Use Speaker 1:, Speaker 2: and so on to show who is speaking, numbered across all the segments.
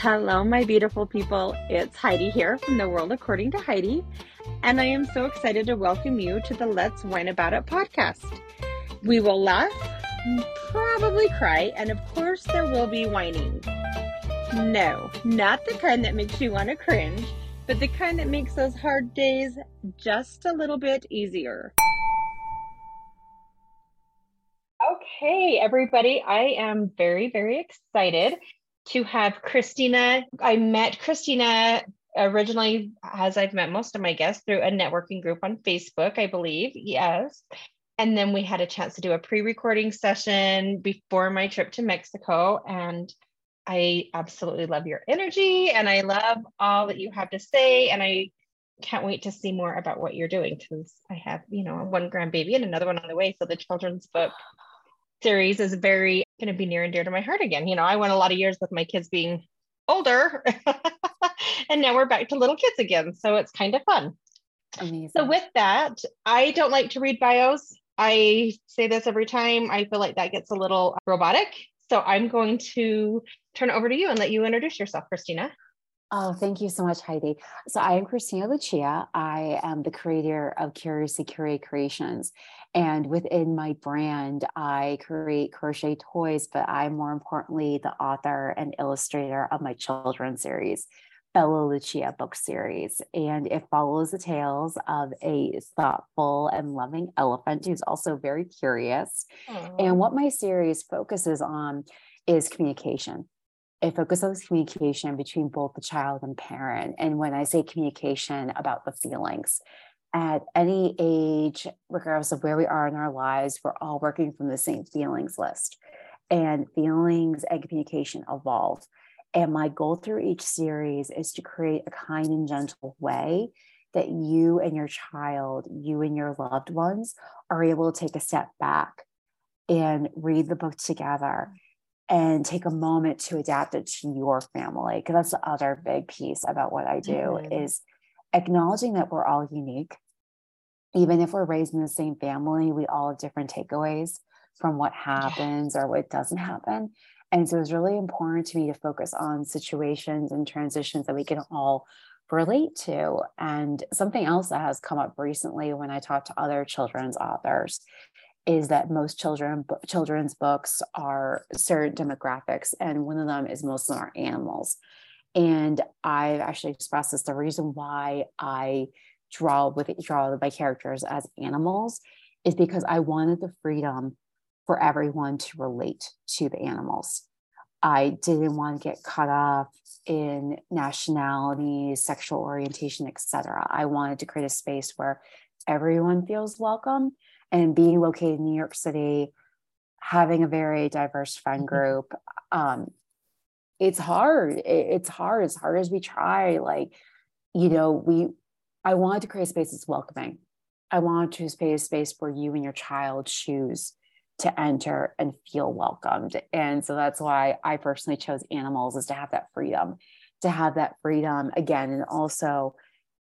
Speaker 1: Hello, my beautiful people. It's Heidi here from the World According to Heidi, and I am so excited to welcome you to the Let's Whine About It podcast. We will laugh, probably cry, and of course, there will be whining. No, not the kind that makes you want to cringe, but the kind that makes those hard days just a little bit easier. Okay, everybody, I am very, very excited to have Kristina. I met Kristina originally, as I've met most of my guests, through a networking group on Facebook, I believe. Yes. And then we had a chance to do a pre recording session before my trip to Mexico. And I absolutely love your energy and I love all that you have to say. And I can't wait to see more about what you're doing because I have, you know, one grandbaby and another one on the way. So the children's book series is very going to be near and dear to my heart again. You know, I went a lot of years with my kids being older, and now we're back to little kids again. So it's kind of fun. Amazing. So, with that, I don't like to read bios. I say this every time. I feel like that gets a little robotic. So, I'm going to turn it over to you and let you introduce yourself, Kristina.
Speaker 2: Oh, thank you so much, Heidi. So I am Kristina Lucia. I am the creator of Curiously Curate Creations. And within my brand, I create crochet toys, but I'm more importantly the author and illustrator of my children's series, Bella Lucia book series. And it follows the tales of a thoughtful and loving elephant who's also very curious. Aww. And what my series focuses on is communication it focuses on communication between both the child and parent. And when I say communication about the feelings, at any age, regardless of where we are in our lives, we're all working from the same feelings list. And feelings and communication evolve. And my goal through each series is to create a kind and gentle way that you and your child, you and your loved ones are able to take a step back and read the book together and take a moment to adapt it to your family because that's the other big piece about what i do mm-hmm. is acknowledging that we're all unique even if we're raised in the same family we all have different takeaways from what happens yeah. or what doesn't happen and so it's really important to me to focus on situations and transitions that we can all relate to and something else that has come up recently when i talk to other children's authors is that most children children's books are certain demographics, and one of them is most of them are animals. And I've actually expressed this. The reason why I draw with draw my characters as animals is because I wanted the freedom for everyone to relate to the animals. I didn't want to get caught up in nationality, sexual orientation, etc. I wanted to create a space where everyone feels welcome and being located in New York City, having a very diverse friend mm-hmm. group, um, it's hard. It, it's hard. As hard as we try, like, you know, we, I wanted to create a space that's welcoming. I wanted to create a space where you and your child choose to enter and feel welcomed. And so that's why I personally chose animals is to have that freedom, to have that freedom again, and also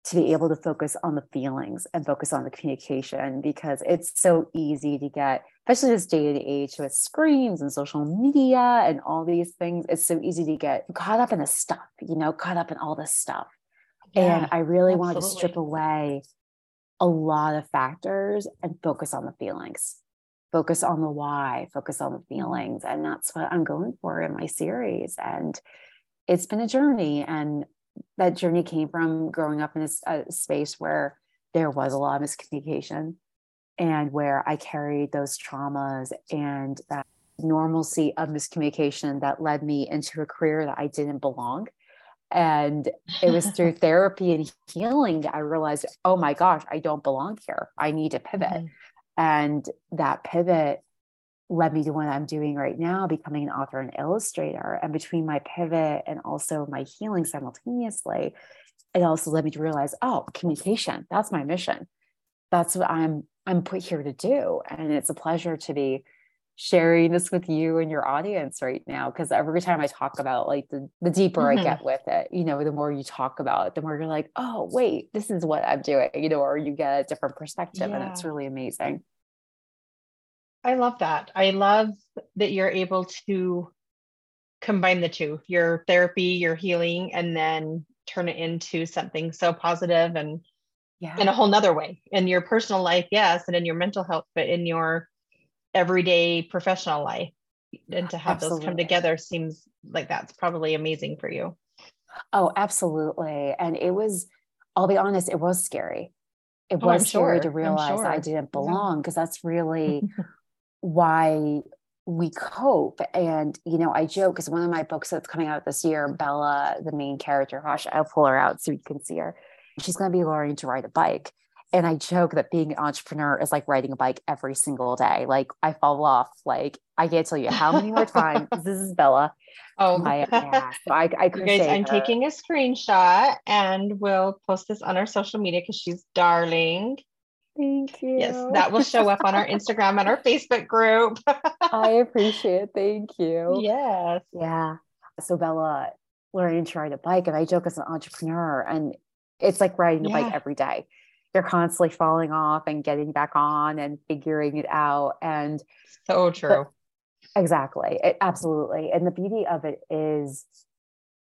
Speaker 2: to be able to focus on the feelings and focus on the communication because it's so easy to get, especially this day and age with screens and social media and all these things. It's so easy to get caught up in the stuff, you know, caught up in all this stuff. Yeah, and I really absolutely. wanted to strip away a lot of factors and focus on the feelings, focus on the why, focus on the feelings. And that's what I'm going for in my series. And it's been a journey. And that journey came from growing up in a, a space where there was a lot of miscommunication and where I carried those traumas and that normalcy of miscommunication that led me into a career that I didn't belong. And it was through therapy and healing that I realized, oh my gosh, I don't belong here. I need to pivot. Mm-hmm. And that pivot led me to what I'm doing right now, becoming an author and illustrator. And between my pivot and also my healing simultaneously, it also led me to realize, oh, communication, that's my mission. That's what I'm I'm put here to do. And it's a pleasure to be sharing this with you and your audience right now. Cause every time I talk about like the, the deeper mm-hmm. I get with it, you know, the more you talk about it, the more you're like, oh, wait, this is what I'm doing, you know, or you get a different perspective. Yeah. And it's really amazing.
Speaker 1: I love that. I love that you're able to combine the two your therapy your healing and then turn it into something so positive and yeah. in a whole nother way in your personal life yes and in your mental health but in your everyday professional life and to have absolutely. those come together seems like that's probably amazing for you
Speaker 2: oh absolutely and it was i'll be honest it was scary it oh, was scary sure. to realize sure. i didn't belong because yeah. that's really why we cope and you know i joke because one of my books that's coming out this year bella the main character gosh i'll pull her out so you can see her she's going to be learning to ride a bike and I joke that being an entrepreneur is like riding a bike every single day. Like I fall off. Like I can't tell you how many more times. this is Bella.
Speaker 1: Oh my yeah. So I, I guys, I'm her. taking a screenshot and we'll post this on our social media because she's darling.
Speaker 2: Thank you.
Speaker 1: Yes, that will show up on our Instagram and our Facebook group.
Speaker 2: I appreciate it. Thank you.
Speaker 1: Yes.
Speaker 2: Yeah. So Bella learning to ride a bike, and I joke as an entrepreneur, and it's like riding a yeah. bike every day you're constantly falling off and getting back on and figuring it out. And
Speaker 1: so true.
Speaker 2: Exactly. It, absolutely. And the beauty of it is,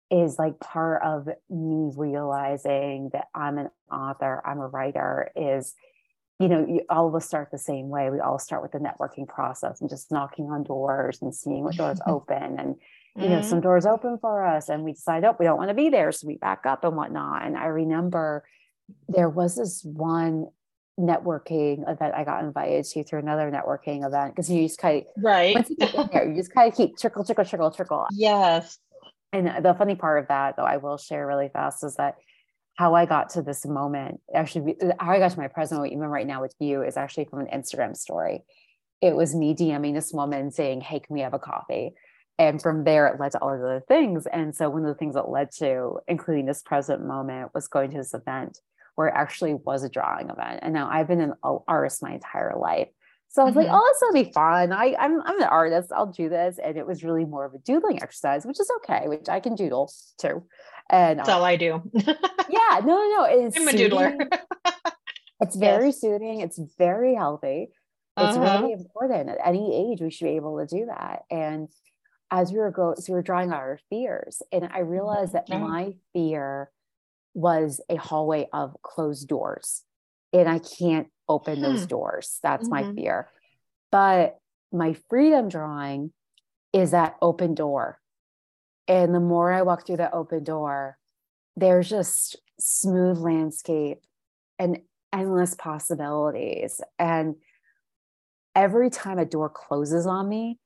Speaker 2: is like part of me realizing that I'm an author, I'm a writer, is, you know, you, all of us start the same way. We all start with the networking process and just knocking on doors and seeing what doors open. And, you mm-hmm. know, some doors open for us and we decide, oh, we don't want to be there. So we back up and whatnot. And I remember there was this one networking event I got invited to through another networking event because you just kind
Speaker 1: of right
Speaker 2: once you get in there, you just kind of keep trickle, trickle, trickle, trickle.
Speaker 1: Yes.
Speaker 2: And the funny part of that, though, I will share really fast, is that how I got to this moment, actually, how I got to my present moment, even right now with you, is actually from an Instagram story. It was me DMing this woman saying, Hey, can we have a coffee? And from there, it led to all of the other things. And so, one of the things that led to, including this present moment, was going to this event where it actually was a drawing event. And now I've been an artist my entire life. So I was mm-hmm. like, oh, this will be fun. I, I'm, I'm an artist. I'll do this. And it was really more of a doodling exercise, which is okay, which I can doodle too. And
Speaker 1: that's all I do.
Speaker 2: yeah, no, no, no. It's
Speaker 1: I'm a doodler.
Speaker 2: it's very yes. soothing. It's very healthy. It's uh-huh. really important. At any age, we should be able to do that. And as we were going, so we were drawing out our fears. And I realized that mm-hmm. my fear was a hallway of closed doors and I can't open hmm. those doors. That's mm-hmm. my fear. But my freedom drawing is that open door. And the more I walk through that open door, there's just smooth landscape and endless possibilities. And every time a door closes on me,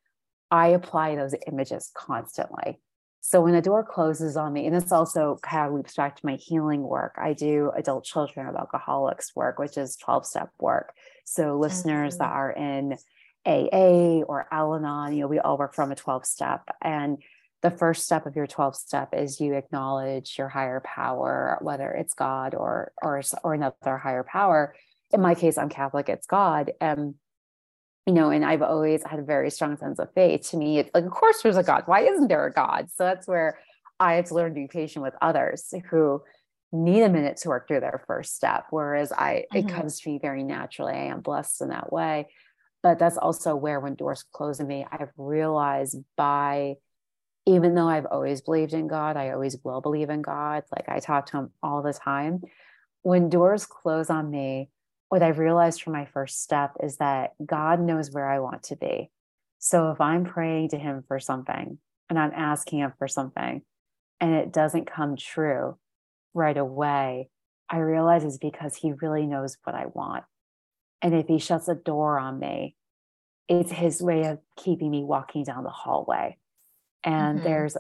Speaker 2: I apply those images constantly. So when a door closes on me, and this also kind of loops back to my healing work, I do adult children of alcoholics work, which is 12 step work. So listeners mm-hmm. that are in AA or Al Anon, you know, we all work from a 12 step. And the first step of your 12 step is you acknowledge your higher power, whether it's God or or or another higher power. In my case, I'm Catholic, it's God. And you know, and I've always had a very strong sense of faith. To me, it's like, of course, there's a God. Why isn't there a God? So that's where I have to learn to be patient with others who need a minute to work through their first step. Whereas I, mm-hmm. it comes to me very naturally. I am blessed in that way. But that's also where, when doors close on me, I've realized by, even though I've always believed in God, I always will believe in God. Like I talk to Him all the time. When doors close on me, what I've realized from my first step is that God knows where I want to be. So if I'm praying to Him for something and I'm asking Him for something and it doesn't come true right away, I realize it's because He really knows what I want. And if He shuts a door on me, it's His way of keeping me walking down the hallway. And mm-hmm. there's,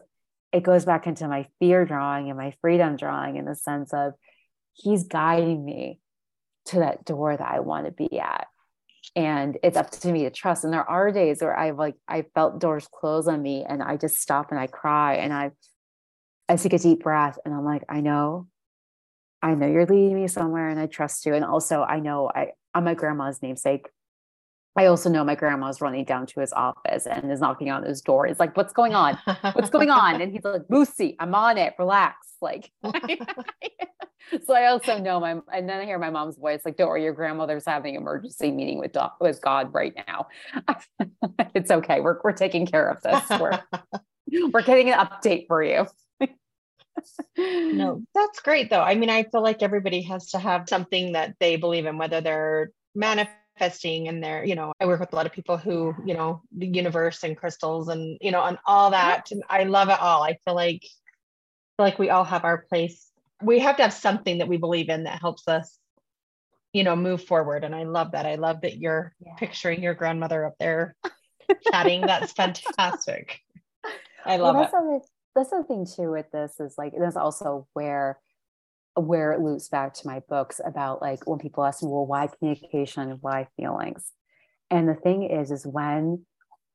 Speaker 2: it goes back into my fear drawing and my freedom drawing in the sense of He's guiding me to that door that I want to be at. And it's up to me to trust. And there are days where I've like I felt doors close on me and I just stop and I cry and I I take a deep breath and I'm like, I know, I know you're leading me somewhere and I trust you. And also I know I I'm my grandma's namesake. I also know my grandma's running down to his office and is knocking on his door. It's like, what's going on? What's going on? And he's like, Lucy, I'm on it. Relax. Like, so I also know my, and then I hear my mom's voice, like, don't worry, your grandmother's having emergency meeting with, with God right now. it's okay. We're, we're taking care of this. We're, we're getting an update for you.
Speaker 1: no, that's great though. I mean, I feel like everybody has to have something that they believe in, whether they're manifesting and they're, you know, I work with a lot of people who, you know, the universe and crystals and, you know, and all that. And I love it all. I feel like, feel like we all have our place. We have to have something that we believe in that helps us, you know, move forward. And I love that. I love that you're yeah. picturing your grandmother up there chatting. That's fantastic. I love well, it
Speaker 2: that's the thing too with this is like that's also where where it loops back to my books about like when people ask me well why communication why feelings and the thing is is when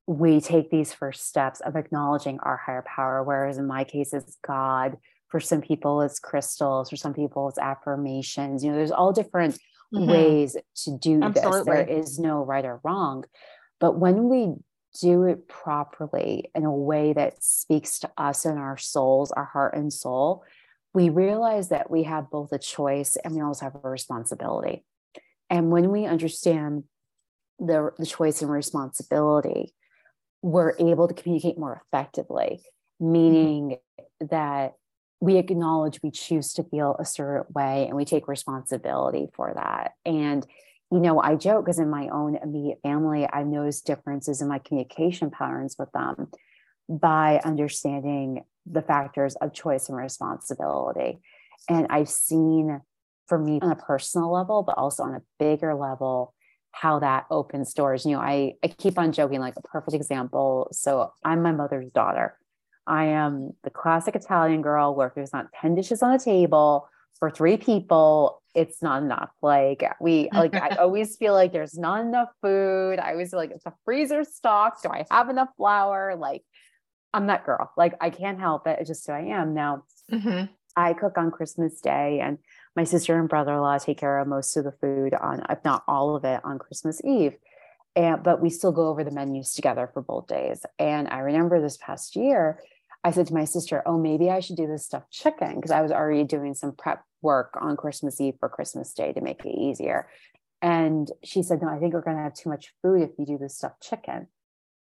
Speaker 2: we take these first steps of acknowledging our higher power whereas in my case it's god for some people it's crystals for some people it's affirmations you know there's all different mm-hmm. ways to do Absolutely. this there is no right or wrong but when we do it properly in a way that speaks to us and our souls, our heart and soul, we realize that we have both a choice and we also have a responsibility. And when we understand the, the choice and responsibility, we're able to communicate more effectively, meaning that we acknowledge we choose to feel a certain way and we take responsibility for that. And you know, I joke because in my own immediate family, I've noticed differences in my communication patterns with them by understanding the factors of choice and responsibility. And I've seen for me on a personal level, but also on a bigger level, how that opens doors. You know, I, I keep on joking, like a perfect example. So I'm my mother's daughter. I am the classic Italian girl where if there's not 10 dishes on the table for three people, it's not enough. Like we like I always feel like there's not enough food. I always feel like it's a freezer stock. Do I have enough flour? Like I'm that girl. Like I can't help it. It's just who I am. Now mm-hmm. I cook on Christmas Day and my sister and brother-in-law take care of most of the food on, if not all of it, on Christmas Eve. And but we still go over the menus together for both days. And I remember this past year, I said to my sister, Oh, maybe I should do this stuffed chicken because I was already doing some prep work on Christmas Eve for Christmas Day to make it easier. And she said, No, I think we're going to have too much food if you do the stuffed chicken.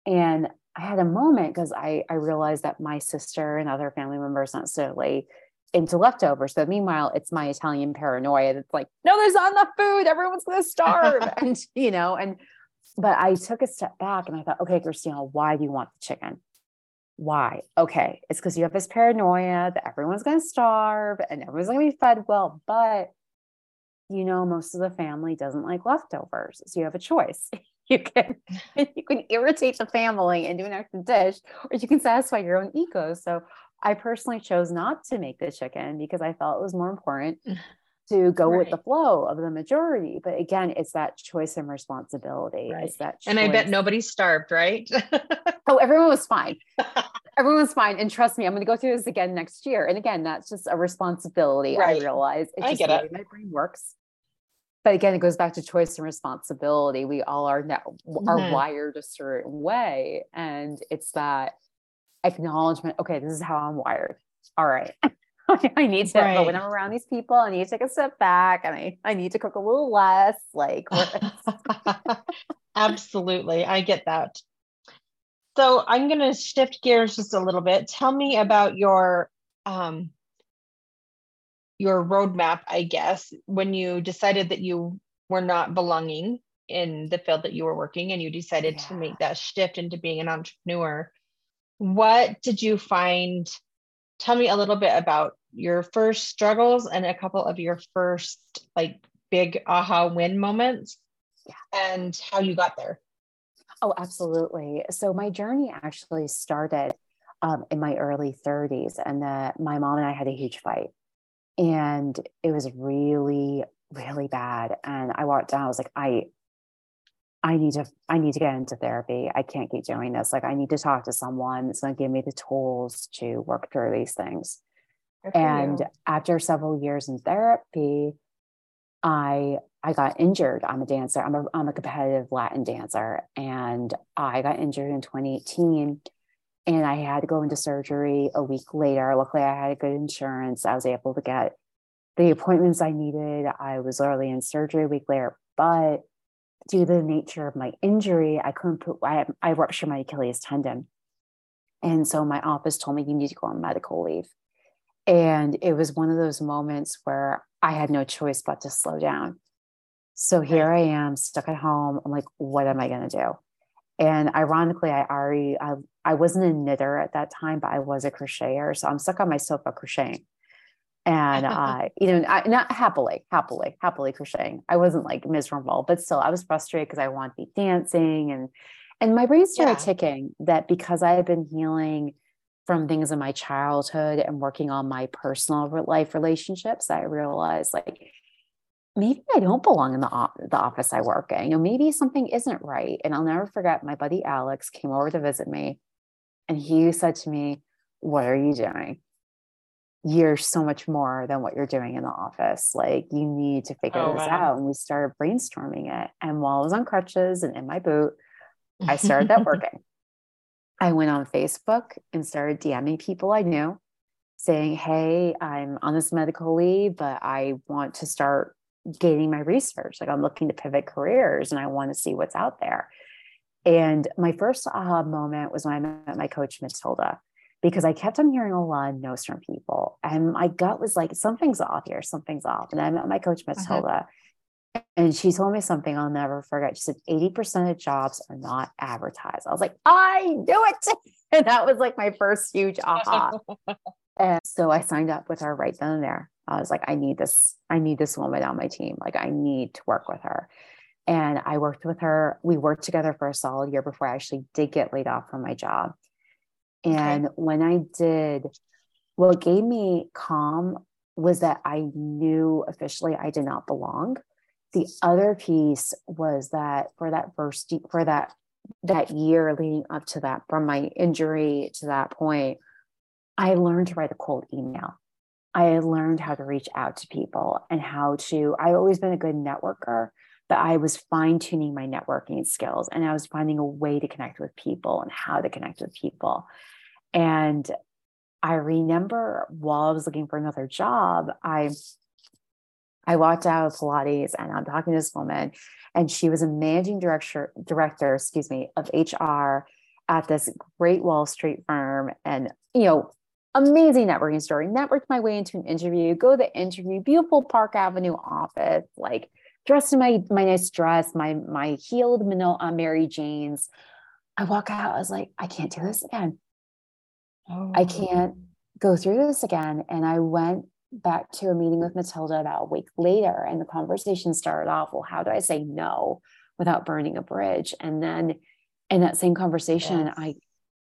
Speaker 2: And I had a moment because I, I realized that my sister and other family members are not necessarily into leftovers. So meanwhile, it's my Italian paranoia that's like, no, there's not enough food. Everyone's going to starve. and, you know, and, but I took a step back and I thought, okay, Kristina, why do you want the chicken? Why? Okay, it's because you have this paranoia that everyone's going to starve and everyone's going to be fed well, but you know, most of the family doesn't like leftovers. So you have a choice. You can you can irritate the family and do an extra dish, or you can satisfy your own ego. So I personally chose not to make the chicken because I felt it was more important to go right. with the flow of the majority. But again, it's that choice and responsibility. Right. It's that
Speaker 1: choice. And I bet nobody starved, right?
Speaker 2: oh, everyone was fine. everyone was fine. And trust me, I'm going to go through this again next year. And again, that's just a responsibility. Right. I realize
Speaker 1: it's I just get it.
Speaker 2: my brain works. But again, it goes back to choice and responsibility. We all are now are mm-hmm. wired a certain way. And it's that acknowledgement. Okay, this is how I'm wired. All right. I need to, right. but when I'm around these people, I need to take a step back and I, I need to cook a little less. Like,
Speaker 1: absolutely. I get that. So I'm going to shift gears just a little bit. Tell me about your, um, your roadmap, I guess, when you decided that you were not belonging in the field that you were working and you decided yeah. to make that shift into being an entrepreneur. What did you find tell me a little bit about your first struggles and a couple of your first like big aha win moments yeah. and how you got there.
Speaker 2: Oh, absolutely. So my journey actually started um, in my early 30s, and that my mom and I had a huge fight, and it was really, really bad. And I walked down. I was like, I, I need to, I need to get into therapy. I can't keep doing this. Like, I need to talk to someone that's going to give me the tools to work through these things and after several years in therapy i i got injured i'm a dancer i'm a, I'm a competitive latin dancer and i got injured in 2018 and i had to go into surgery a week later luckily i had good insurance i was able to get the appointments i needed i was early in surgery a week later but due to the nature of my injury i couldn't put i, I ruptured my achilles tendon And so my office told me, you need to go on medical leave. And it was one of those moments where I had no choice but to slow down. So here I am stuck at home. I'm like, what am I going to do? And ironically, I already, I, I wasn't a knitter at that time, but I was a crocheter. So I'm stuck on my sofa crocheting. And I, you know, I, not happily, happily, happily crocheting. I wasn't like miserable, but still I was frustrated because I wanted to be dancing and, and my brain started yeah. ticking that because I had been healing from things in my childhood and working on my personal life relationships, I realized like maybe I don't belong in the, the office I work in. You know, maybe something isn't right. And I'll never forget my buddy Alex came over to visit me and he said to me, What are you doing? You're so much more than what you're doing in the office. Like, you need to figure oh, this wow. out. And we started brainstorming it. And while I was on crutches and in my boot, I started networking. I went on Facebook and started DMing people I knew saying, Hey, I'm on this medical leave, but I want to start gaining my research. Like I'm looking to pivot careers and I want to see what's out there. And my first aha moment was when I met my coach, Matilda, because I kept on hearing a lot of no's from people. And my gut was like, something's off here, something's off. And I met my coach, uh-huh. Matilda. Uh-huh. And she told me something I'll never forget. She said, 80% of jobs are not advertised. I was like, I knew it. And that was like my first huge aha. and so I signed up with her right then and there. I was like, I need this, I need this woman on my team. Like, I need to work with her. And I worked with her. We worked together for a solid year before I actually did get laid off from my job. And okay. when I did, what gave me calm was that I knew officially I did not belong. The other piece was that for that first, for that that year leading up to that, from my injury to that point, I learned to write a cold email. I learned how to reach out to people and how to, I've always been a good networker, but I was fine tuning my networking skills and I was finding a way to connect with people and how to connect with people. And I remember while I was looking for another job, I I walked out of Pilates and I'm talking to this woman, and she was a managing director, director, excuse me, of HR at this great Wall Street firm. And, you know, amazing networking story. Networked my way into an interview, go to the interview, beautiful Park Avenue office, like dressed in my my nice dress, my my heeled Manila uh, Mary Janes. I walk out, I was like, I can't do this again. Oh. I can't go through this again. And I went back to a meeting with Matilda about a week later, and the conversation started off, well, how do I say no without burning a bridge? And then in that same conversation, yes. I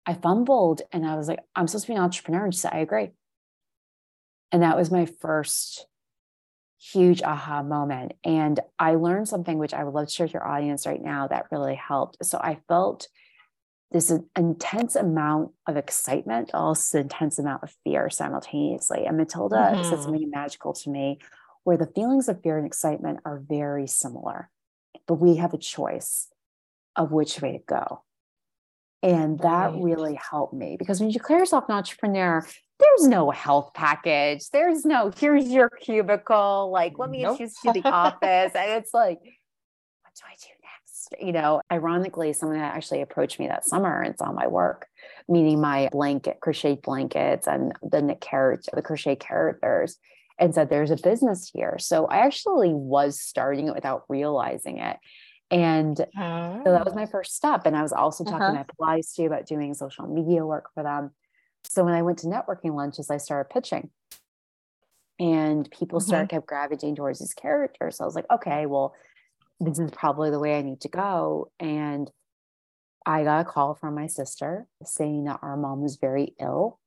Speaker 2: I fumbled and I was like, I'm supposed to be an entrepreneur. And she said, I agree. And that was my first huge aha moment. And I learned something which I would love to share with your audience right now that really helped. So I felt this intense amount of excitement, also intense amount of fear simultaneously. And Matilda mm-hmm. said something magical to me where the feelings of fear and excitement are very similar, but we have a choice of which way to go. And that right. really helped me because when you declare yourself an entrepreneur, there's no health package. There's no, here's your cubicle. Like, let me nope. introduce you to the office. And it's like, what do I do next? You know, ironically, someone that actually approached me that summer and saw my work, meaning my blanket, crochet blankets and the knit carrot, the crochet characters, and said, there's a business here. So I actually was starting it without realizing it. And oh. so that was my oh. first step. And I was also talking uh-huh. to my Pilates too about doing social media work for them. So when I went to networking lunches, I started pitching. And people mm-hmm. started kept gravitating towards these characters. So I was like, okay, well, this is probably the way I need to go. And I got a call from my sister saying that our mom was very ill.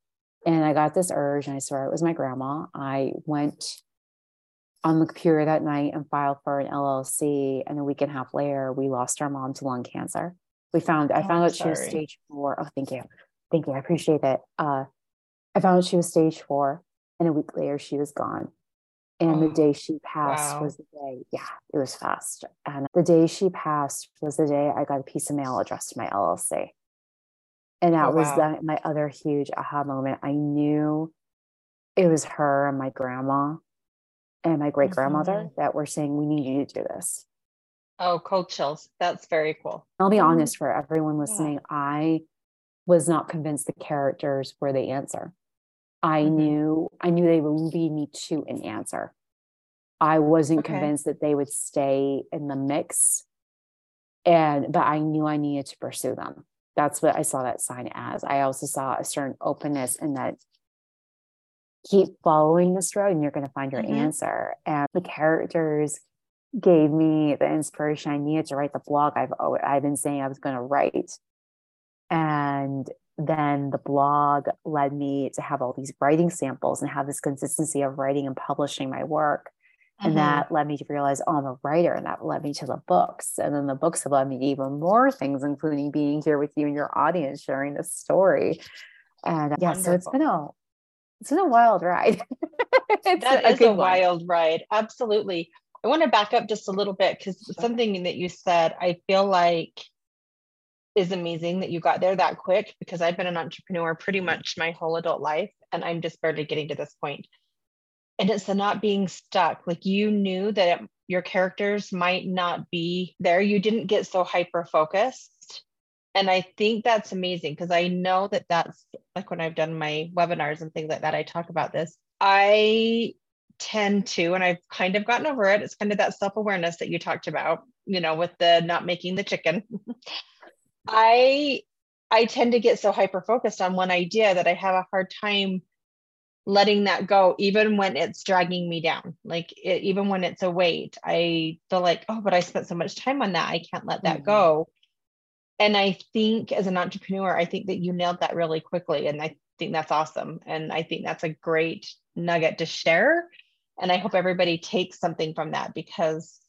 Speaker 2: And I got this urge, and I swear it was my grandma. I went on the computer that night and filed for an LLC. And a week and a half later, we lost our mom to lung cancer. We found, I oh, found out sorry. she was stage four. Oh, thank you. Thank you. I appreciate that. Uh, I found out she was stage four. And a week later, she was gone. And oh, the day she passed wow. was the day, yeah, it was fast. And the day she passed was the day I got a piece of mail addressed to my LLC. And that oh, was wow. the, my other huge aha moment. I knew it was her and my grandma and my great grandmother mm-hmm. that were saying, we need you to do this.
Speaker 1: Oh, cold chills. That's very cool.
Speaker 2: I'll be mm-hmm. honest for everyone listening. Yeah. I was not convinced the characters were the answer. I
Speaker 1: Mhm.
Speaker 2: knew I knew they would lead me to an answer. I wasn't
Speaker 1: Okay.
Speaker 2: convinced that they would stay in the mix. And but I knew I needed to pursue them. That's what I saw that sign as. I also saw a certain openness in that keep following this road and you're going to find your
Speaker 1: Mhm.
Speaker 2: answer. And the characters gave me the inspiration I needed to write the blog I've I've been saying I was going to write. And then the blog led me to have all these writing samples and have this consistency of writing and publishing my work. And
Speaker 1: Mhm.
Speaker 2: that led me to realize, oh, I'm a writer. And that led me to the books. And then the books have led me to even more things, including being here with you and your audience, sharing this story. And yeah, so it's been a it's been a wild ride. it's
Speaker 1: That is a
Speaker 2: good one.
Speaker 1: wild ride. Absolutely. I want to back up just a little bit because something that you said, I feel like is amazing that you got there that quick because I've been an entrepreneur pretty much my whole adult life and I'm just barely getting to this point. And it's the not being stuck. Like you knew that it, your characters might not be there. You didn't get so hyper focused. And I think that's amazing because I know that that's like when I've done my webinars and things like that, I talk about this. I tend to, and I've kind of gotten over it. It's kind of that self awareness that you talked about, you know, with the not making the chicken. I I tend to get so hyper focused on one idea that I have a hard time letting that go, even when it's dragging me down. Like it, even when it's a weight, I feel like, oh, but I spent so much time on that. I can't let that
Speaker 2: Mhm.
Speaker 1: go. And I think as an entrepreneur, I think that you nailed that really quickly. And I think that's awesome. And I think that's a great nugget to share. And I hope everybody takes something from that because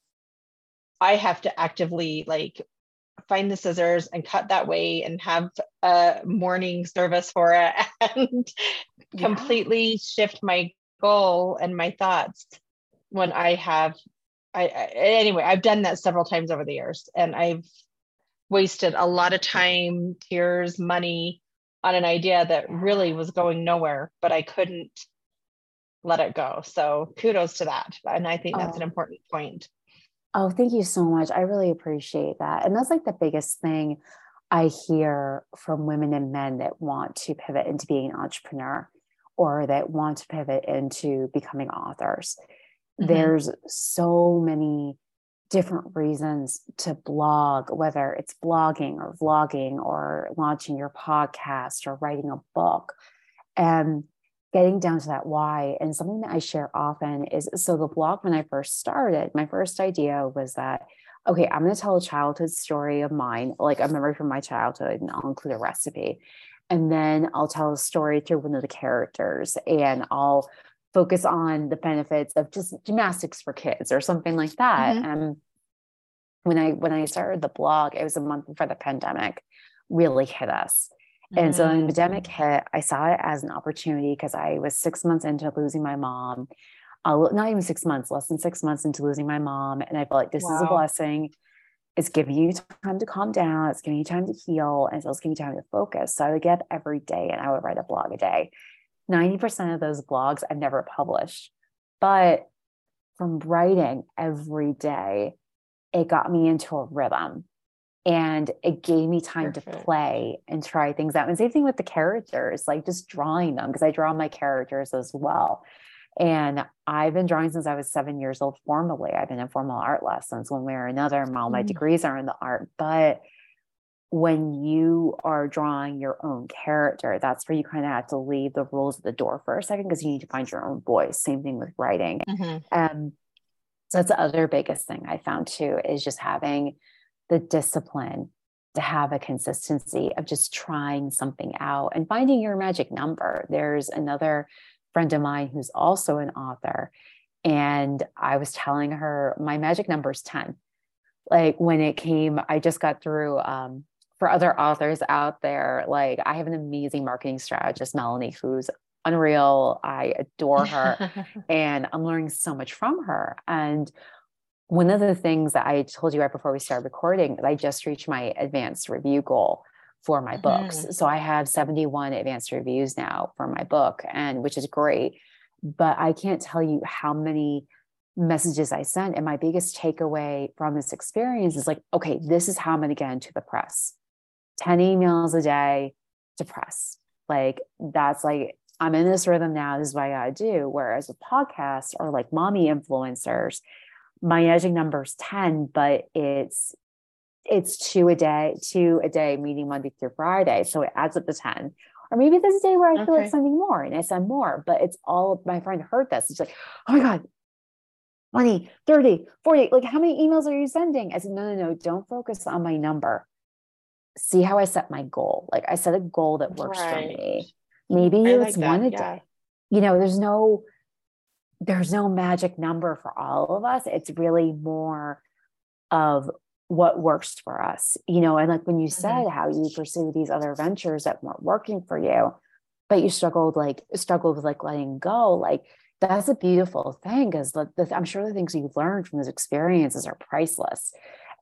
Speaker 1: I have to actively like find the scissors and cut that way and have a mourning service for it and
Speaker 2: Yeah.
Speaker 1: completely shift my goal and my thoughts when I have I, I anyway I've done that several times over the years and I've wasted a lot of time tears money on an idea that really was going nowhere but I couldn't let it go so kudos to that and I think that's an
Speaker 2: Oh.
Speaker 1: important point
Speaker 2: Oh, thank you so much. I really appreciate that. And that's like the biggest thing I hear from women and men that want to pivot into being an entrepreneur or that want to pivot into becoming authors.
Speaker 1: Mhm.
Speaker 2: There's so many different reasons to blog, whether it's blogging or vlogging or launching your podcast or writing a book. And getting down to that why and something that i share often is so the blog when i first started my first idea was that okay i'm going to tell a childhood story of mine like a memory from my childhood and i'll include a recipe and then i'll tell a story through one of the characters and i'll focus on the benefits of just gymnastics for kids or something like that
Speaker 1: Mhm.
Speaker 2: and when i when i started the blog it was a month before the pandemic really hit us and so when the
Speaker 1: Mm.
Speaker 2: pandemic hit, I saw it as an opportunity because I was six months into losing my mom. Uh, not even six months, less than six months into losing my mom. And I felt like this is a blessing. It's giving you time to calm down. It's giving you time to heal. And it's giving you time to focus. So I would get up every day and I would write a blog a day. 90% of those blogs I've never published. But from writing every day, it got me into a rhythm and it gave me time to play and try things out. And same thing with the characters, like just drawing them because I draw my characters as well. And I've been drawing since I was seven years old formally. I've been in formal art lessons one way or another. and All my
Speaker 1: Mm.
Speaker 2: degrees are in the art. But when you are drawing your own character, that's where you kind of have to leave the rules at the door for a second because you need to find your own voice. Same thing with writing.
Speaker 1: Mhm.
Speaker 2: Um, so that's the other biggest thing I found too is just having the discipline to have a consistency of just trying something out and finding your magic number. There's another friend of mine who's also an author, and I was telling her my magic number is 10. Like when it came, I just got through um, for other authors out there. Like I have an amazing marketing strategist, Melanie, who's unreal. I adore her and I'm learning so much from her. And one of the things that I told you right before we started recording, I just reached my advanced review goal for my books. Mm-hmm. So I have 71 advanced reviews now for my book, and which is great. But I can't tell you how many messages I sent. And my biggest takeaway from this experience is like, okay, this is how I'm going to get into the press 10 emails a day, depressed. Like that's like I'm in this rhythm now. This is what I gotta do. Whereas with podcasts or like mommy influencers, my edging number is 10, but it's it's two a day, two a day, meeting Monday through Friday. So it adds up to 10. Or maybe there's a day where I feel like sending more and I send more, but it's all my friend heard this. It's like, oh my God, 20, 30, 40. Like, how many emails are you sending? I said, no, no, no, don't focus on my number. See how I set my goal. Like, I set a goal that works right. for me. Maybe I it's like one a yeah. day. You know, there's no, there's no magic number for all of us. It's really more of what works for us, you know. And like when you mm-hmm. said how you pursue these other ventures that weren't working for you, but you struggled like struggled with like letting go, like that's a beautiful thing because I'm sure the things you've learned from those experiences are priceless.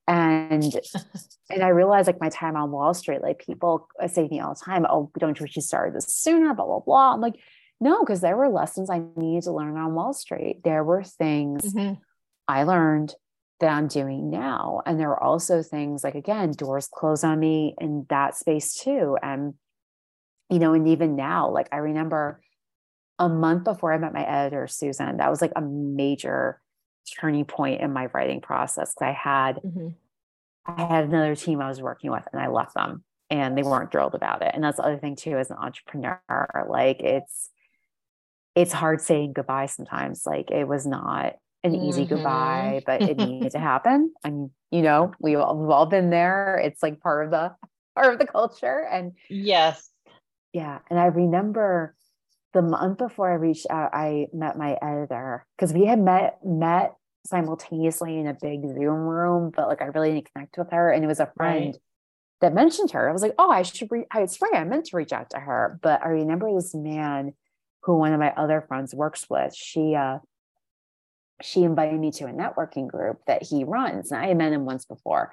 Speaker 2: And and I realized like my time on Wall Street, like people say to me all the time, "Oh, don't you wish you started this sooner?" Blah blah blah. I'm like, no, because there were lessons I needed to learn on Wall Street. There were things mm-hmm. I learned that I'm doing now. And there were also things like, again, doors close on me in that space too. And, you know, and even now, like I remember a month before I met my editor, Susan, that was like a major turning point in my writing process. Because I had, mm-hmm. I had another team I was working with and I left them and they weren't thrilled about it. And that's the other thing too, as an entrepreneur, like it's, it's hard saying goodbye sometimes. Like it was not an easy mm-hmm. goodbye, but it needed to happen. And you know, we all, we've all been there. It's like part of the part of the culture. And
Speaker 1: yes,
Speaker 2: yeah. And I remember the month before I reached out, I met my editor because we had met met simultaneously in a big Zoom room, but like I really didn't connect with her. And it was a friend right. that mentioned her. I was like, oh, I should. It's right. I meant to reach out to her, but I remember this man who one of my other friends works with. She uh she invited me to a networking group that he runs. And I had met him once before.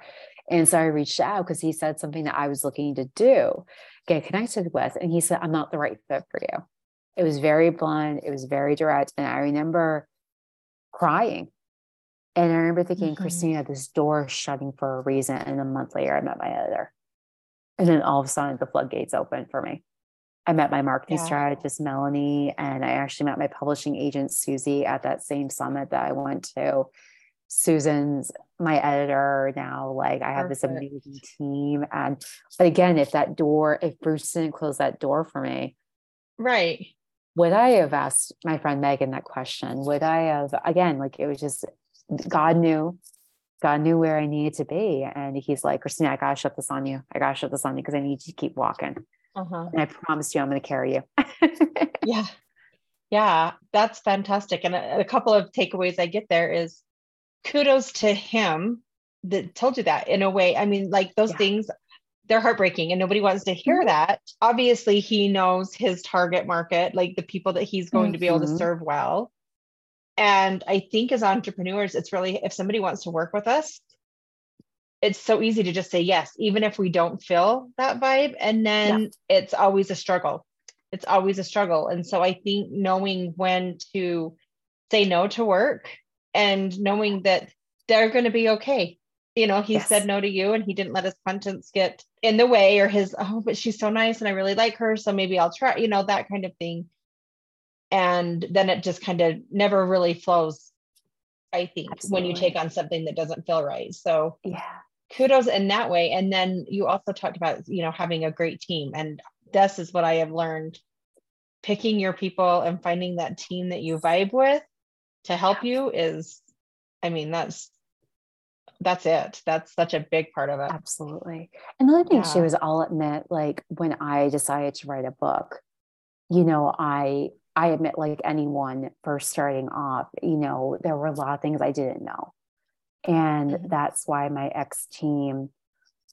Speaker 2: And so I reached out because he said something that I was looking to do, get connected with. And he said, I'm not the right fit for you. It was very blunt, it was very direct. And I remember crying. And I remember thinking, mm-hmm. Kristina, this door shutting for a reason. And a month later, I met my editor. And then all of a sudden, the floodgates opened for me. I met my marketing yeah. strategist, Melanie, and I actually met my publishing agent, Susie, at that same summit that I went to. Susan's my editor now. Like I have Perfect. this amazing team. And but again, if that door, if Bruce didn't close that door for me,
Speaker 1: right.
Speaker 2: Would I have asked my friend Megan that question? Would I have again, like it was just God knew. God knew where I needed to be. And he's like, Kristina, I gotta shut this on you. I gotta shut this on you because I need you to keep walking. Uh-huh. And I promise you, I'm going to carry you.
Speaker 1: yeah. Yeah. That's fantastic. And a, a, couple of takeaways I get there is kudos to him that told you that in a way. I mean, like those yeah. things, they're heartbreaking and nobody wants to hear mm-hmm. that. Obviously, he knows his target market, like the people that he's going mm-hmm. to be able to mm-hmm. serve well. And I think as entrepreneurs, it's really if somebody wants to work with us, it's so easy to just say yes, even if we don't feel that vibe. And then yeah. it's always a struggle. It's always a struggle. And so I think knowing when to say no to work and knowing that they're going to be okay. You know, he yes. said no to you and he didn't let his conscience get in the way or his, oh, but she's so nice and I really like her. So maybe I'll try, you know, that kind of thing. And then it just kind of never really flows I think, Absolutely. when you take on something that doesn't feel right. So
Speaker 2: yeah,
Speaker 1: kudos in that way. And then you also talked about, you know, having a great team. And this is what I have learned picking your people and finding that team that you vibe with to help you is, I mean, that's that's it. That's such a big part of it.
Speaker 2: Absolutely. Another thing yeah. too is I'll admit, like when I decided to write a book, you know, I I admit, like anyone first starting off, you know, there were a lot of things I didn't know. And mm-hmm. that's why my ex team,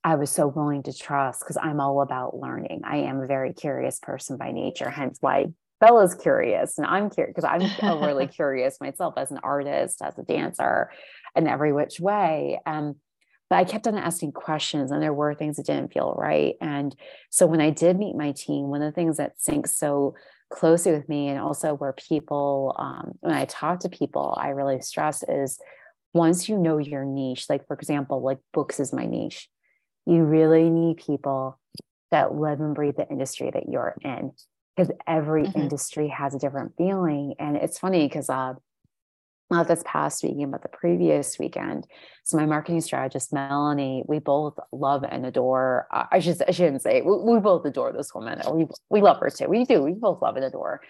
Speaker 2: I was so willing to trust because I'm all about learning. I am a very curious person by nature, hence why Bella's curious and I'm curious because I'm really curious myself as an artist, as a dancer, in every which way. Um, but I kept on asking questions, and there were things that didn't feel right. And so when I did meet my team, one of the things that syncs so closely with me, and also where people, um, when I talk to people, I really stress is once you know your niche, like for example, like books is my niche, you really need people that live and breathe the industry that you're in because every mm-hmm. industry has a different feeling and it's funny because uh not this past weekend, but the previous weekend. So my marketing strategist, Melanie, we both love and adore. Uh, I should I shouldn't say we, we, both adore this woman. We we love her too. We do. We both love and adore.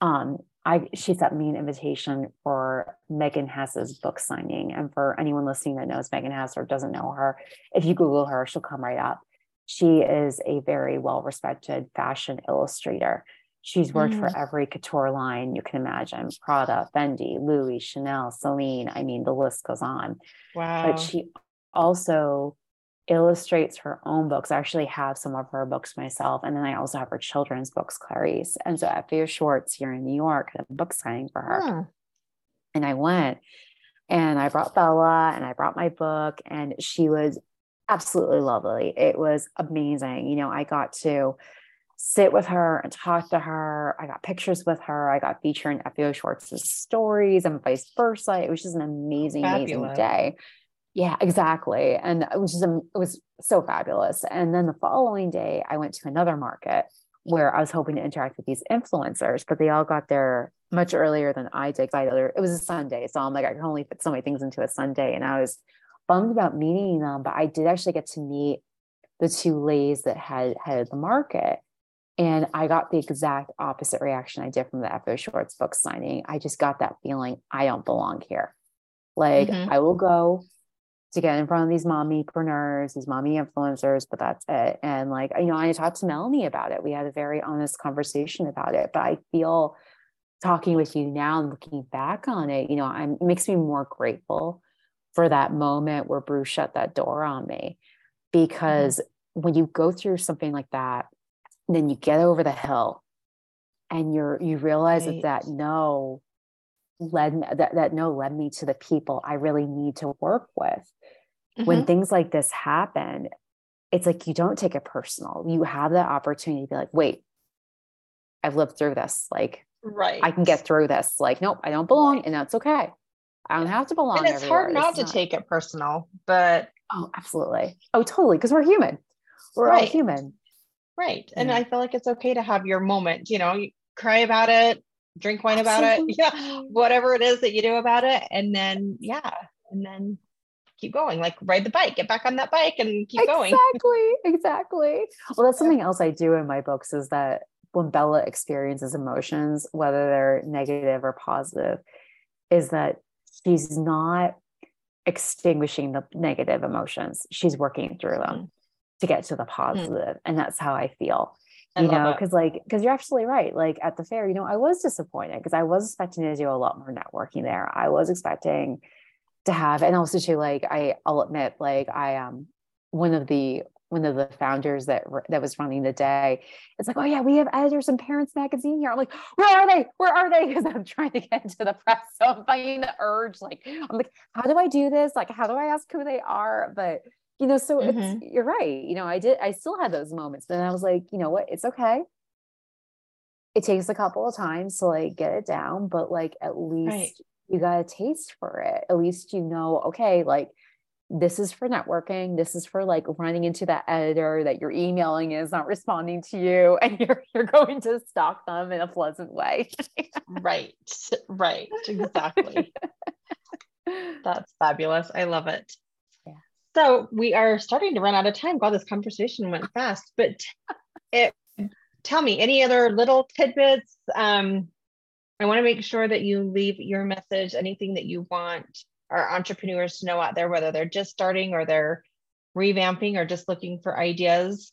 Speaker 2: Um, I she sent me an invitation for Megan Hess's book signing, and for anyone listening that knows Megan Hess or doesn't know her, if you Google her, she'll come right up. She is a very well respected fashion illustrator. She's worked mm. for every couture line you can imagine Prada, Fendi, Louis, Chanel, Celine. I mean, the list goes on.
Speaker 1: Wow.
Speaker 2: But she also illustrates her own books. I actually have some of her books myself. And then I also have her children's books, Claris. And so at FAO Schwarz here in New York, had a book signing for her. And I went and I brought Bella and I brought my book, and she was absolutely lovely. It was amazing. You know, I got to sit with her and talk to her. I got pictures with her. I got featured in FAO Schwarz's stories and vice versa. It was just an amazing, fabulous. amazing day. Yeah, exactly. And it was just, um, it was so fabulous. And then the following day, I went to another market where I was hoping to interact with these influencers, but they all got there much earlier than I did. It was a Sunday. So I'm like, I can only fit so many things into a Sunday. And I was bummed about meeting them, but I did actually get to meet the two ladies that had headed the market. And I got the exact opposite reaction I did from the FAO Schwarz book signing. I just got that feeling I don't belong here. Like mm-hmm. I will go to get in front of these mommypreneurs, these mommy influencers, but that's it. And like, you know, I talked to Melanie about it. We had a very honest conversation about it. But I feel talking with you now and looking back on it, you know, I'm, it makes me more grateful for that moment where Bruce shut that door on me. Mm-hmm. Because mm-hmm. when you go through something like that, then you get over the hill and you're you realize right. that that no led that, that no led me to the people I really need to work with. Mm-hmm. When things like this happen, it's like you don't take it personal. You have that opportunity to be like, wait, I've lived through this. Like,
Speaker 1: right.
Speaker 2: I can get through this. Like, nope, I don't belong, right. and that's okay. I don't have to belong.
Speaker 1: And it's everywhere. hard not it's to not... take it personal, but
Speaker 2: oh, absolutely. Oh, totally. Because we're human. We're right. all human.
Speaker 1: Right. And I feel like it's okay to have your moment, you know, you cry about it, drink wine about it, yeah, whatever it is that you do about it. And then, yeah, and then keep going, like ride the bike, get back on that bike and keep
Speaker 2: exactly,
Speaker 1: going.
Speaker 2: Exactly. Exactly. Well, that's something else I do in my books is that when Bella experiences emotions, whether they're negative or positive, is that she's not extinguishing the negative emotions. She's working through them. Mm to get to the hmm. positive. Mm. and that's how i feel I you know because like because you're absolutely right like at the fair you know i was disappointed because i was expecting to do a lot more networking there i was expecting to have and also too like i i'll admit like i um one of the one of the founders that that was running the day it's like oh yeah we have editors and parents magazine here i'm like where are they where are they because i'm trying to get into the press so i'm fighting the urge like i'm like how do i do this like how do i ask who they are but you know so mm-hmm. it's you're right you know i did i still had those moments and i was like you know what? It's okay. It takes a couple of times to like get it down but like at least right. you got a taste for it. At least you know okay like this is for networking this is for like running into that editor that you're emailing is not responding to you and you're you're going to stalk them in a pleasant way.
Speaker 1: Right right exactly. That's fabulous i love it so we are starting to run out of time. God, this conversation went fast. But it, tell me any other little tidbits. Um, I want to make sure that you leave your message, anything that you want our entrepreneurs to know out there, whether they're just starting or they're revamping or just looking for ideas.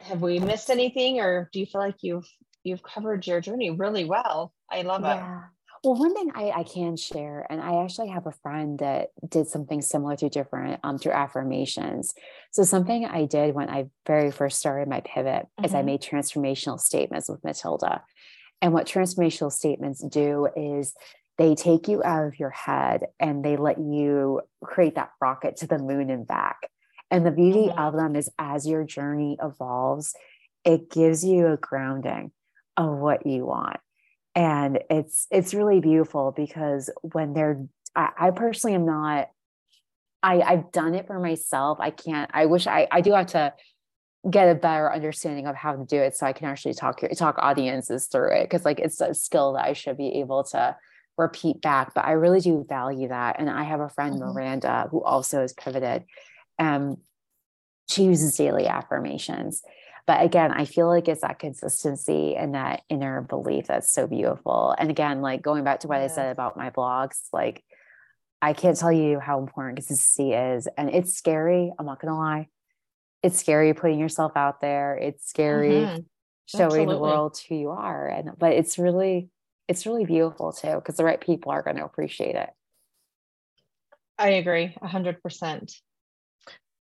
Speaker 1: Have we missed anything, or do you feel like you've you've covered your journey really well? I love yeah. it.
Speaker 2: Well, one thing I, I can share, and I actually have a friend that did something similar to different um, through affirmations. So something I did when I very first started my pivot mm-hmm. is I mm-hmm. made transformational statements with Matilda. And what transformational statements do is they take you out of your head and they let you create that rocket to the moon and back. And the beauty mm-hmm. of them is as your journey evolves, it gives you a grounding of what you want and it's it's really beautiful because when they're I, I personally am not I, I've done it for myself. I can't, I wish I, I do have to get a better understanding of how to do it so I can actually talk talk audiences through it because like it's a skill that I should be able to repeat back but I really do value that and I have a friend mm-hmm. Miranda who also has pivoted and she uses daily affirmations but again I feel like it's that consistency and that inner belief that's so beautiful and again like going back to what yeah. I said about my blogs like I can't tell you how important consistency is and it's scary I'm not gonna lie it's scary putting yourself out there. It's scary mm-hmm. showing Absolutely. the world who you are. And but it's really, it's really beautiful too, because the right people are going to appreciate it.
Speaker 1: I agree a hundred percent.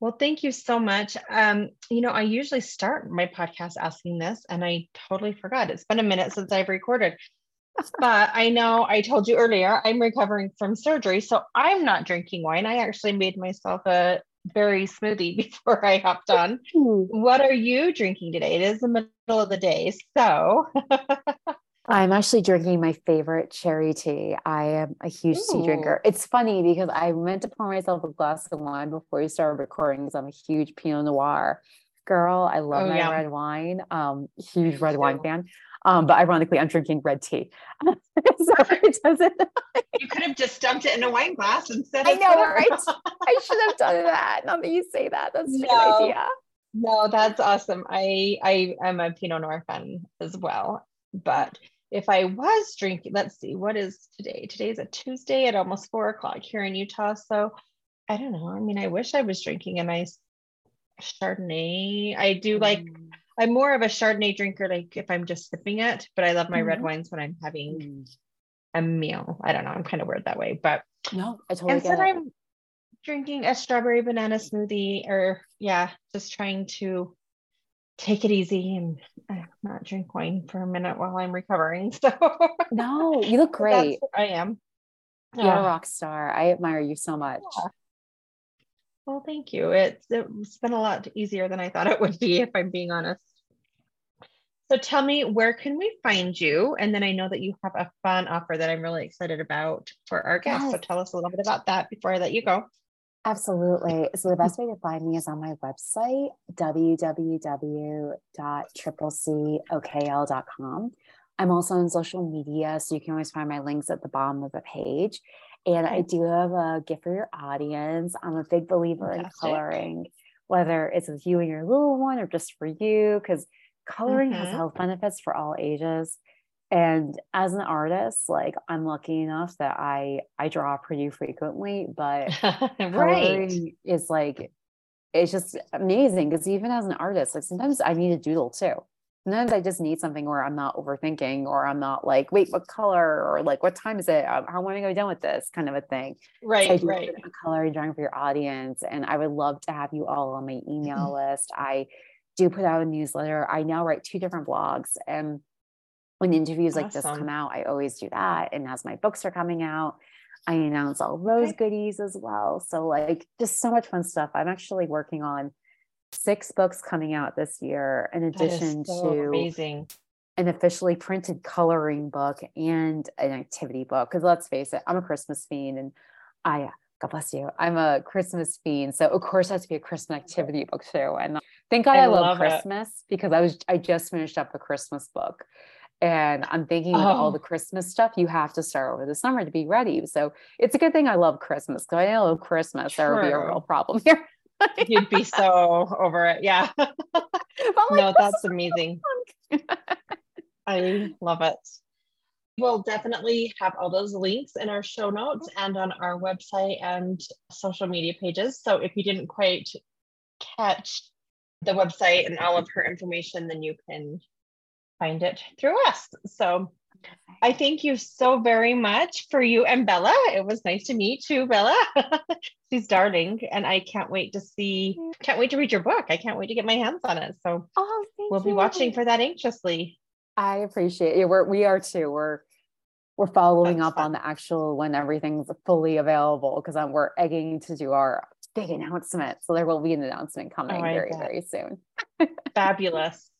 Speaker 1: Well, thank you so much. Um, you know, I usually start my podcast asking this, and I totally forgot. It's been a minute since I've recorded. but I know I told you earlier, I'm recovering from surgery. So I'm not drinking wine. I actually made myself a berry smoothie before I hopped on. What are you drinking today? It is the middle of the day. So
Speaker 2: I'm actually drinking my favorite cherry tea. I am a huge Ooh. tea drinker. It's funny because I meant to pour myself a glass of wine before we started recording because I'm a huge Pinot Noir girl. I love oh, my yeah. red wine. Um, huge red wine fan. Um, but ironically, I'm drinking red tea. so
Speaker 1: it doesn't. you could have just dumped it in a wine glass instead.
Speaker 2: I know, right? I should have done that. Now that you say that, that's a no, good idea.
Speaker 1: No, that's awesome. I I am a Pinot Noir fan as well. But if I was drinking, let's see, what is today? Today is a Tuesday at almost four o'clock here in Utah. So I don't know. I mean, I wish I was drinking a nice Chardonnay. I do like. Mm I'm more of a Chardonnay drinker, like if I'm just sipping it, but I love my mm-hmm. red wines when I'm having mm. a meal. I don't know. I'm kind of weird that way, but
Speaker 2: no, I totally
Speaker 1: instead I'm drinking a strawberry banana smoothie, or yeah, just trying to take it easy and uh, not drink wine for a minute while I'm recovering. So
Speaker 2: no, you look great.
Speaker 1: I am.
Speaker 2: You're yeah. a rock star. I admire you so much. Yeah.
Speaker 1: Well, thank you. It's it's been a lot easier than I thought it would be, if I'm being honest. So tell me, where can we find you? And then I know that you have a fun offer that I'm really excited about for our guests. Yes. So tell us a little bit about that before I let you go.
Speaker 2: Absolutely. So the best way to find me is on my website, www.triplecokl.com. I'm also on social media, so you can always find my links at the bottom of the page. And I do have a gift for your audience. I'm a big believer Fantastic. in coloring, whether it's with you and your little one or just for you, because coloring mm-hmm. has health benefits for all ages. And as an artist, like I'm lucky enough that I I draw pretty frequently, but right. is like it's just amazing because even as an artist, like sometimes I need a doodle too sometimes I just need something where I'm not overthinking or I'm not like, wait, what color or like, what time is it? How am I going to go done with this kind of a thing.
Speaker 1: Right, so right.
Speaker 2: A coloring drawing for your audience. And I would love to have you all on my email mm-hmm. list. I do put out a newsletter. I now write two different blogs. And when interviews like this come out, I always do that. And as my books are coming out, I announce all those okay. goodies as well. So like just so much fun stuff. I'm actually working on six books coming out this year, in addition so to
Speaker 1: amazing.
Speaker 2: an officially printed coloring book and an activity book. Because let's face it, I'm a Christmas fiend and I, God bless you, I'm a Christmas fiend. So, of course, it has to be a Christmas activity book too. And thank God I, I love, love Christmas it. because I was, I just finished up a Christmas book. And I'm thinking oh. all the oh. Christmas stuff you have to start over the summer to be ready. So it's a good thing I love Christmas because I know Christmas there will be a real problem here.
Speaker 1: You'd be so over it. Yeah. like, no, that's amazing. I love it. We'll definitely have all those links in our show notes and on our website and social media pages. So if you didn't quite catch the website and all of her information, then you can find it through us. So I thank you so very much for you and Bella. It was nice to meet you, Bella. She's darling, and I can't wait to see. Can't wait to read your book. I can't wait to get my hands on it. So oh, we'll be watching for that anxiously.
Speaker 2: I appreciate it. We're we are too. We're we're following That's up fun. on the actual when everything's fully available because we're egging to do our big announcement. So there will be an announcement coming oh, very very soon.
Speaker 1: Fabulous.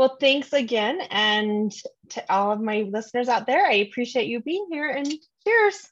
Speaker 1: Well, thanks again. And to all of my listeners out there, I appreciate you being here and cheers.